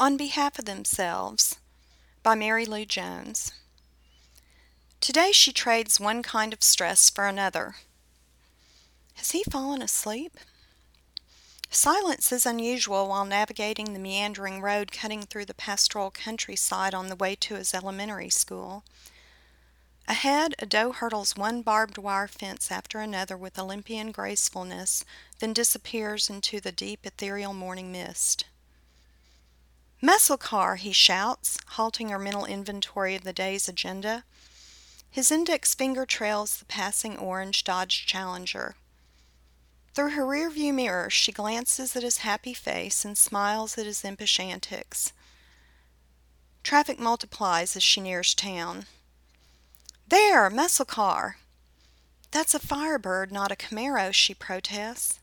On Behalf of Themselves by Mary Lou Jones. Today she trades one kind of stress for another. Has he fallen asleep? Silence is unusual while navigating the meandering road cutting through the pastoral countryside on the way to his elementary school. Ahead, a doe hurdles one barbed wire fence after another with Olympian gracefulness, then disappears into the deep ethereal morning mist. Car, he shouts, halting her mental inventory of the day's agenda. His index finger trails the passing orange Dodge Challenger. Through her rearview mirror, she glances at his happy face and smiles at his impish antics. Traffic multiplies as she nears town. There, muscle car! That's a Firebird, not a Camaro, she protests.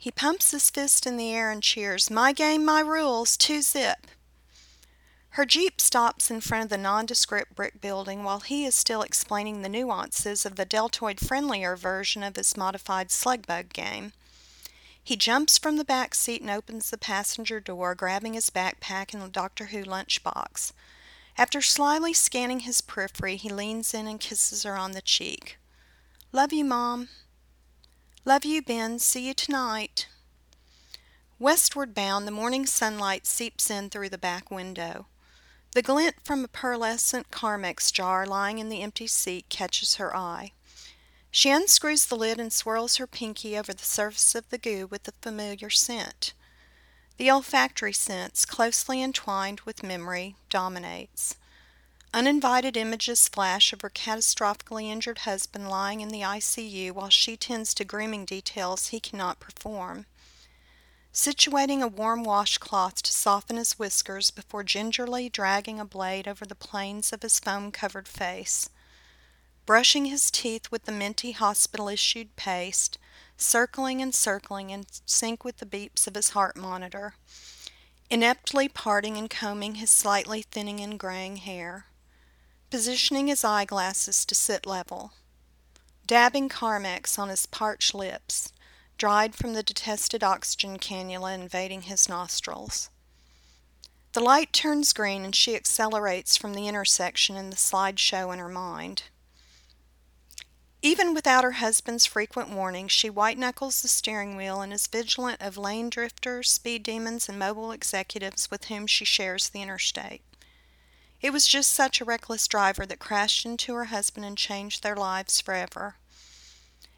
He pumps his fist in the air and cheers, My game, my rules, two zip. Her jeep stops in front of the nondescript brick building while he is still explaining the nuances of the deltoid friendlier version of his modified slug bug game. He jumps from the back seat and opens the passenger door, grabbing his backpack and Doctor Who lunchbox. After slyly scanning his periphery, he leans in and kisses her on the cheek. Love you, Mom. Love you, Ben. See you tonight. Westward bound, the morning sunlight seeps in through the back window. The glint from a pearlescent Carmex jar lying in the empty seat catches her eye. She unscrews the lid and swirls her pinky over the surface of the goo with the familiar scent. The olfactory sense, closely entwined with memory, dominates. Uninvited images flash of her catastrophically injured husband lying in the ICU while she tends to grooming details he cannot perform. Situating a warm washcloth to soften his whiskers before gingerly dragging a blade over the planes of his foam covered face. Brushing his teeth with the minty hospital issued paste, circling and circling in sync with the beeps of his heart monitor. Ineptly parting and combing his slightly thinning and graying hair positioning his eyeglasses to sit level, dabbing Carmex on his parched lips, dried from the detested oxygen cannula invading his nostrils. The light turns green and she accelerates from the intersection in the slideshow in her mind. Even without her husband's frequent warning, she white knuckles the steering wheel and is vigilant of lane drifters, speed demons, and mobile executives with whom she shares the interstate. It was just such a reckless driver that crashed into her husband and changed their lives forever.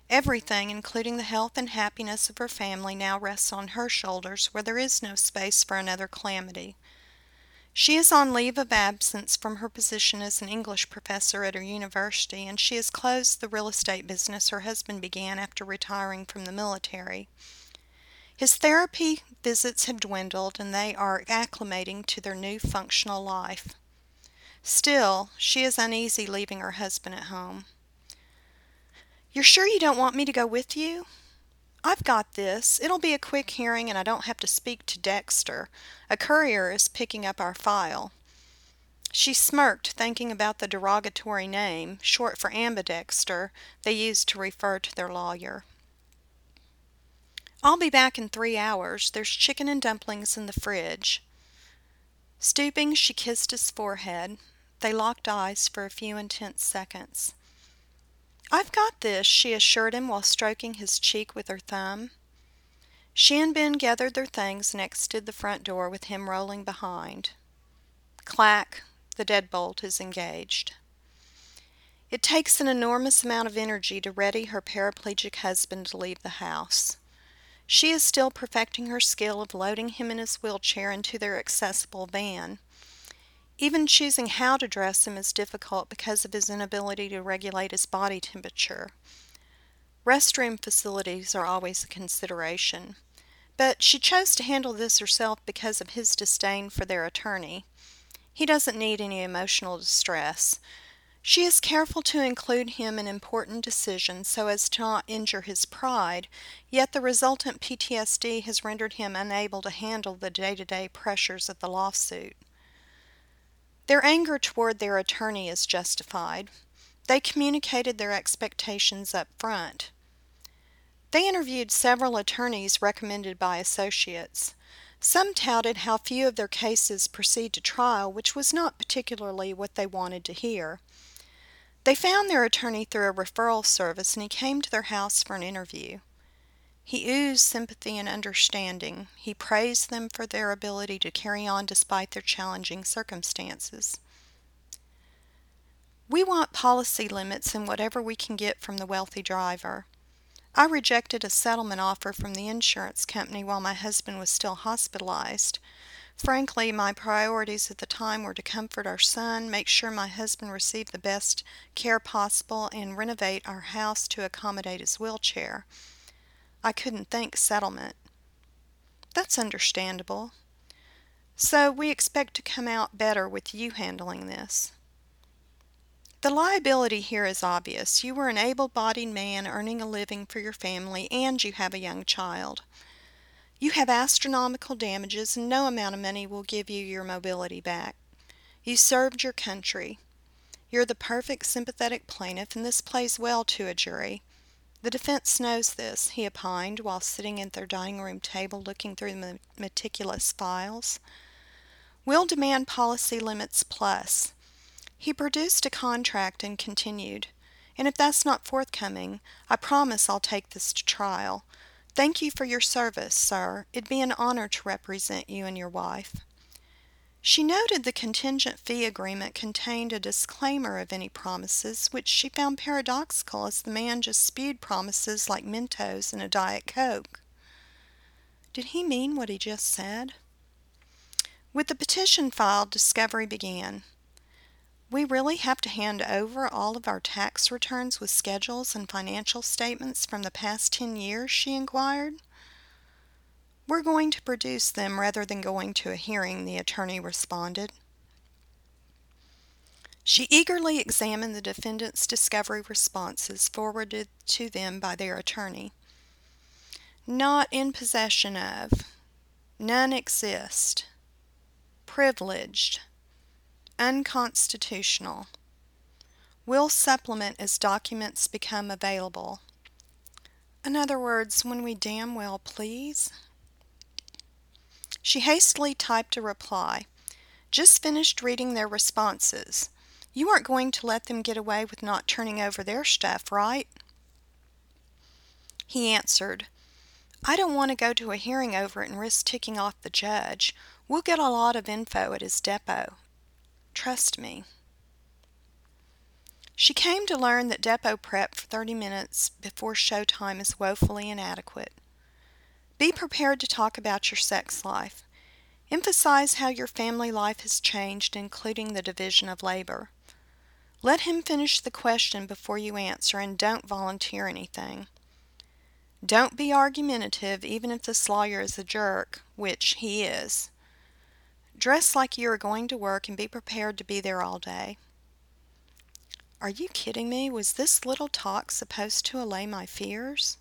Everything, including the health and happiness of her family, now rests on her shoulders where there is no space for another calamity. She is on leave of absence from her position as an English professor at her university, and she has closed the real estate business her husband began after retiring from the military. His therapy visits have dwindled, and they are acclimating to their new functional life. Still, she is uneasy leaving her husband at home. You're sure you don't want me to go with you? I've got this. It'll be a quick hearing and I don't have to speak to Dexter. A courier is picking up our file. She smirked, thinking about the derogatory name, short for ambidexter, they used to refer to their lawyer. I'll be back in three hours. There's chicken and dumplings in the fridge. Stooping, she kissed his forehead. They locked eyes for a few intense seconds. I've got this, she assured him while stroking his cheek with her thumb. She and Ben gathered their things and exited the front door with him rolling behind. Clack, the deadbolt is engaged. It takes an enormous amount of energy to ready her paraplegic husband to leave the house. She is still perfecting her skill of loading him in his wheelchair into their accessible van. Even choosing how to dress him is difficult because of his inability to regulate his body temperature. Restroom facilities are always a consideration, but she chose to handle this herself because of his disdain for their attorney. He doesn't need any emotional distress. She is careful to include him in important decisions so as to not injure his pride, yet the resultant PTSD has rendered him unable to handle the day to day pressures of the lawsuit. Their anger toward their attorney is justified. They communicated their expectations up front. They interviewed several attorneys recommended by associates. Some touted how few of their cases proceed to trial, which was not particularly what they wanted to hear. They found their attorney through a referral service and he came to their house for an interview. He oozed sympathy and understanding. He praised them for their ability to carry on despite their challenging circumstances. We want policy limits and whatever we can get from the wealthy driver. I rejected a settlement offer from the insurance company while my husband was still hospitalized. Frankly, my priorities at the time were to comfort our son, make sure my husband received the best care possible, and renovate our house to accommodate his wheelchair. I couldn't think settlement. That's understandable. So we expect to come out better with you handling this. The liability here is obvious. You were an able bodied man earning a living for your family, and you have a young child. You have astronomical damages, and no amount of money will give you your mobility back. You served your country. You're the perfect sympathetic plaintiff, and this plays well to a jury. The defense knows this, he opined while sitting at their dining room table looking through the meticulous files. We'll demand policy limits plus. He produced a contract and continued, And if that's not forthcoming, I promise I'll take this to trial. Thank you for your service, sir. It'd be an honor to represent you and your wife. She noted the contingent fee agreement contained a disclaimer of any promises, which she found paradoxical as the man just spewed promises like Mentos in a Diet Coke. Did he mean what he just said? With the petition filed, discovery began. We really have to hand over all of our tax returns with schedules and financial statements from the past 10 years? she inquired. We're going to produce them rather than going to a hearing, the attorney responded. She eagerly examined the defendant's discovery responses forwarded to them by their attorney. Not in possession of, none exist, privileged, unconstitutional. Will supplement as documents become available. In other words, when we damn well please. She hastily typed a reply. Just finished reading their responses. You aren't going to let them get away with not turning over their stuff, right? He answered, I don't want to go to a hearing over it and risk ticking off the judge. We'll get a lot of info at his depo. Trust me. She came to learn that depo prep for 30 minutes before showtime is woefully inadequate. Be prepared to talk about your sex life. Emphasize how your family life has changed, including the division of labor. Let him finish the question before you answer and don't volunteer anything. Don't be argumentative even if this lawyer is a jerk, which he is. Dress like you are going to work and be prepared to be there all day. Are you kidding me? Was this little talk supposed to allay my fears?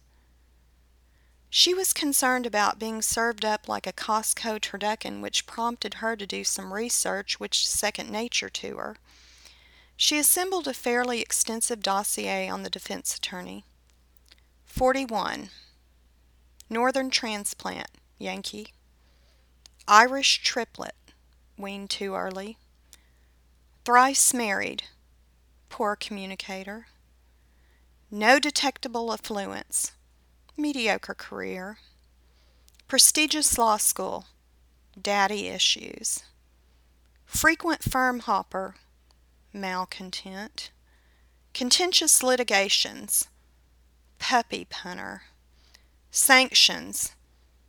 She was concerned about being served up like a Costco turducken, which prompted her to do some research which is second nature to her. She assembled a fairly extensive dossier on the defense attorney. 41. Northern transplant, Yankee. Irish triplet, weaned too early. Thrice married, poor communicator. No detectable affluence, mediocre career. Prestigious law school, daddy issues. Frequent firm hopper, malcontent. Contentious litigations, puppy punter. Sanctions,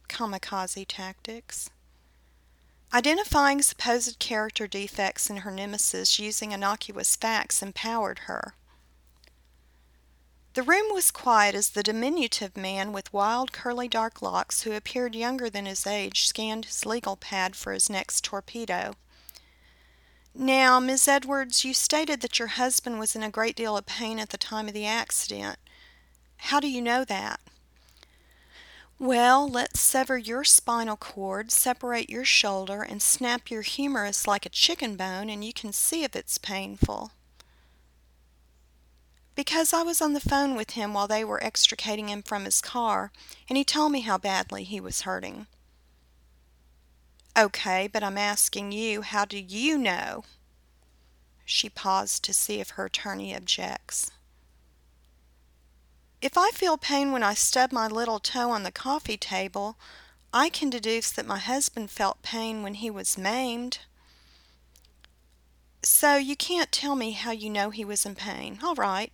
kamikaze tactics. Identifying supposed character defects in her nemesis using innocuous facts empowered her. The room was quiet as the diminutive man with wild curly dark locks, who appeared younger than his age, scanned his legal pad for his next torpedo. Now, Miss Edwards, you stated that your husband was in a great deal of pain at the time of the accident. How do you know that? Well, let's sever your spinal cord, separate your shoulder, and snap your humerus like a chicken bone, and you can see if it's painful. Because I was on the phone with him while they were extricating him from his car, and he told me how badly he was hurting. Okay, but I'm asking you, how do you know? She paused to see if her attorney objects. If I feel pain when I stub my little toe on the coffee table, I can deduce that my husband felt pain when he was maimed. So you can't tell me how you know he was in pain. All right.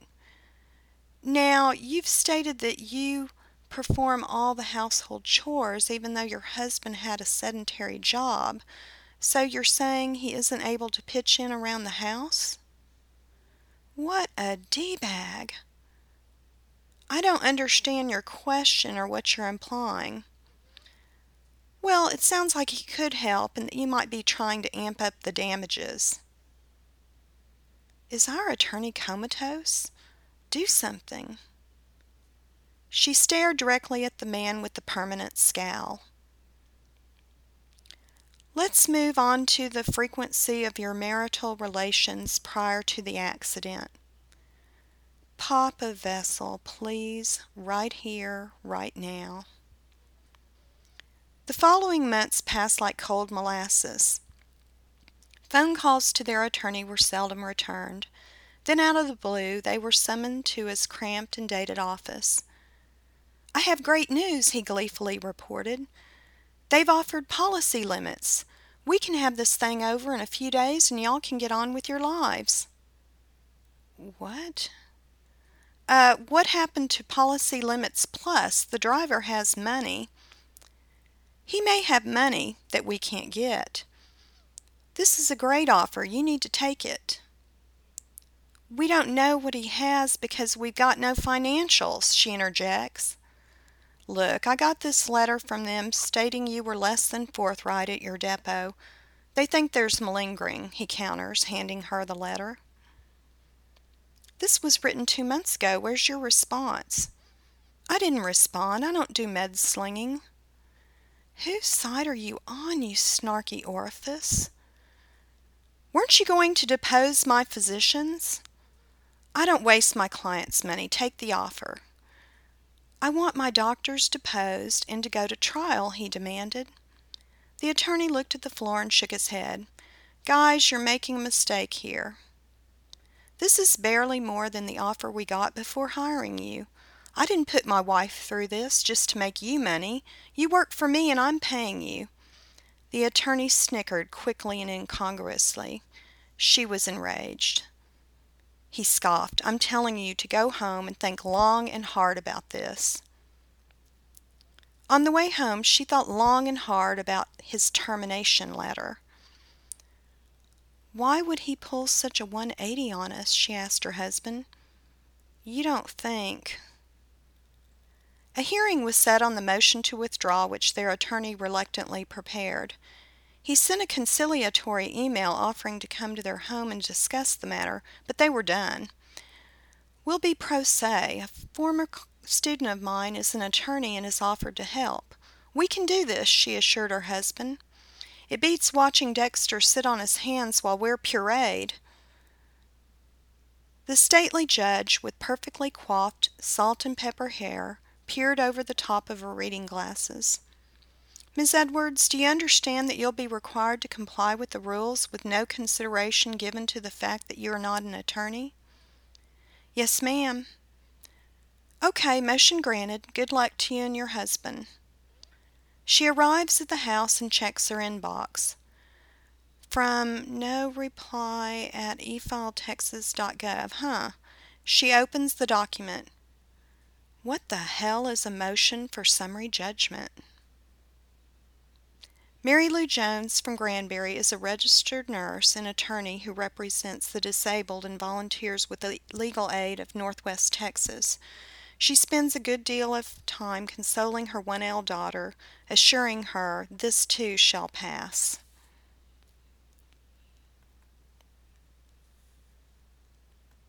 Now, you've stated that you perform all the household chores even though your husband had a sedentary job. So you're saying he isn't able to pitch in around the house? What a D-bag. I don't understand your question or what you're implying. Well, it sounds like he could help and that you might be trying to amp up the damages. Is our attorney comatose? Do something. She stared directly at the man with the permanent scowl. Let's move on to the frequency of your marital relations prior to the accident. Pop a vessel, please, right here, right now. The following months passed like cold molasses. Phone calls to their attorney were seldom returned. Then, out of the blue, they were summoned to his cramped and dated office. I have great news, he gleefully reported. They've offered policy limits. We can have this thing over in a few days and y'all can get on with your lives. What? Uh, what happened to Policy Limits Plus? The driver has money. He may have money that we can't get. This is a great offer. You need to take it. We don't know what he has because we've got no financials, she interjects. Look, I got this letter from them stating you were less than forthright at your depo. They think there's malingering, he counters, handing her the letter. This was written two months ago. Where's your response? I didn't respond. I don't do med slinging. Whose side are you on, you snarky orifice? Weren't you going to depose my physicians? I don't waste my clients' money. Take the offer. I want my doctors deposed and to go to trial, he demanded. The attorney looked at the floor and shook his head. Guys, you're making a mistake here. This is barely more than the offer we got before hiring you. I didn't put my wife through this just to make you money. You work for me and I'm paying you. The attorney snickered quickly and incongruously. She was enraged. He scoffed. I'm telling you to go home and think long and hard about this. On the way home, she thought long and hard about his termination letter. Why would he pull such a 180 on us? she asked her husband. You don't think. A hearing was set on the motion to withdraw, which their attorney reluctantly prepared. He sent a conciliatory email offering to come to their home and discuss the matter, but they were done. We'll be pro se. A former student of mine is an attorney and has offered to help. We can do this, she assured her husband. It beats watching Dexter sit on his hands while we're pureed. The stately judge, with perfectly coiffed, salt and pepper hair, peered over the top of her reading glasses. Miss Edwards, do you understand that you'll be required to comply with the rules with no consideration given to the fact that you are not an attorney? Yes, ma'am. Okay, motion granted. Good luck to you and your husband. She arrives at the house and checks her inbox. From no reply at efiletexas.gov. Huh. She opens the document. What the hell is a motion for summary judgment? Mary Lou Jones from Granbury is a registered nurse and attorney who represents the disabled and volunteers with the legal aid of Northwest Texas. She spends a good deal of time consoling her 1L daughter, assuring her this too shall pass.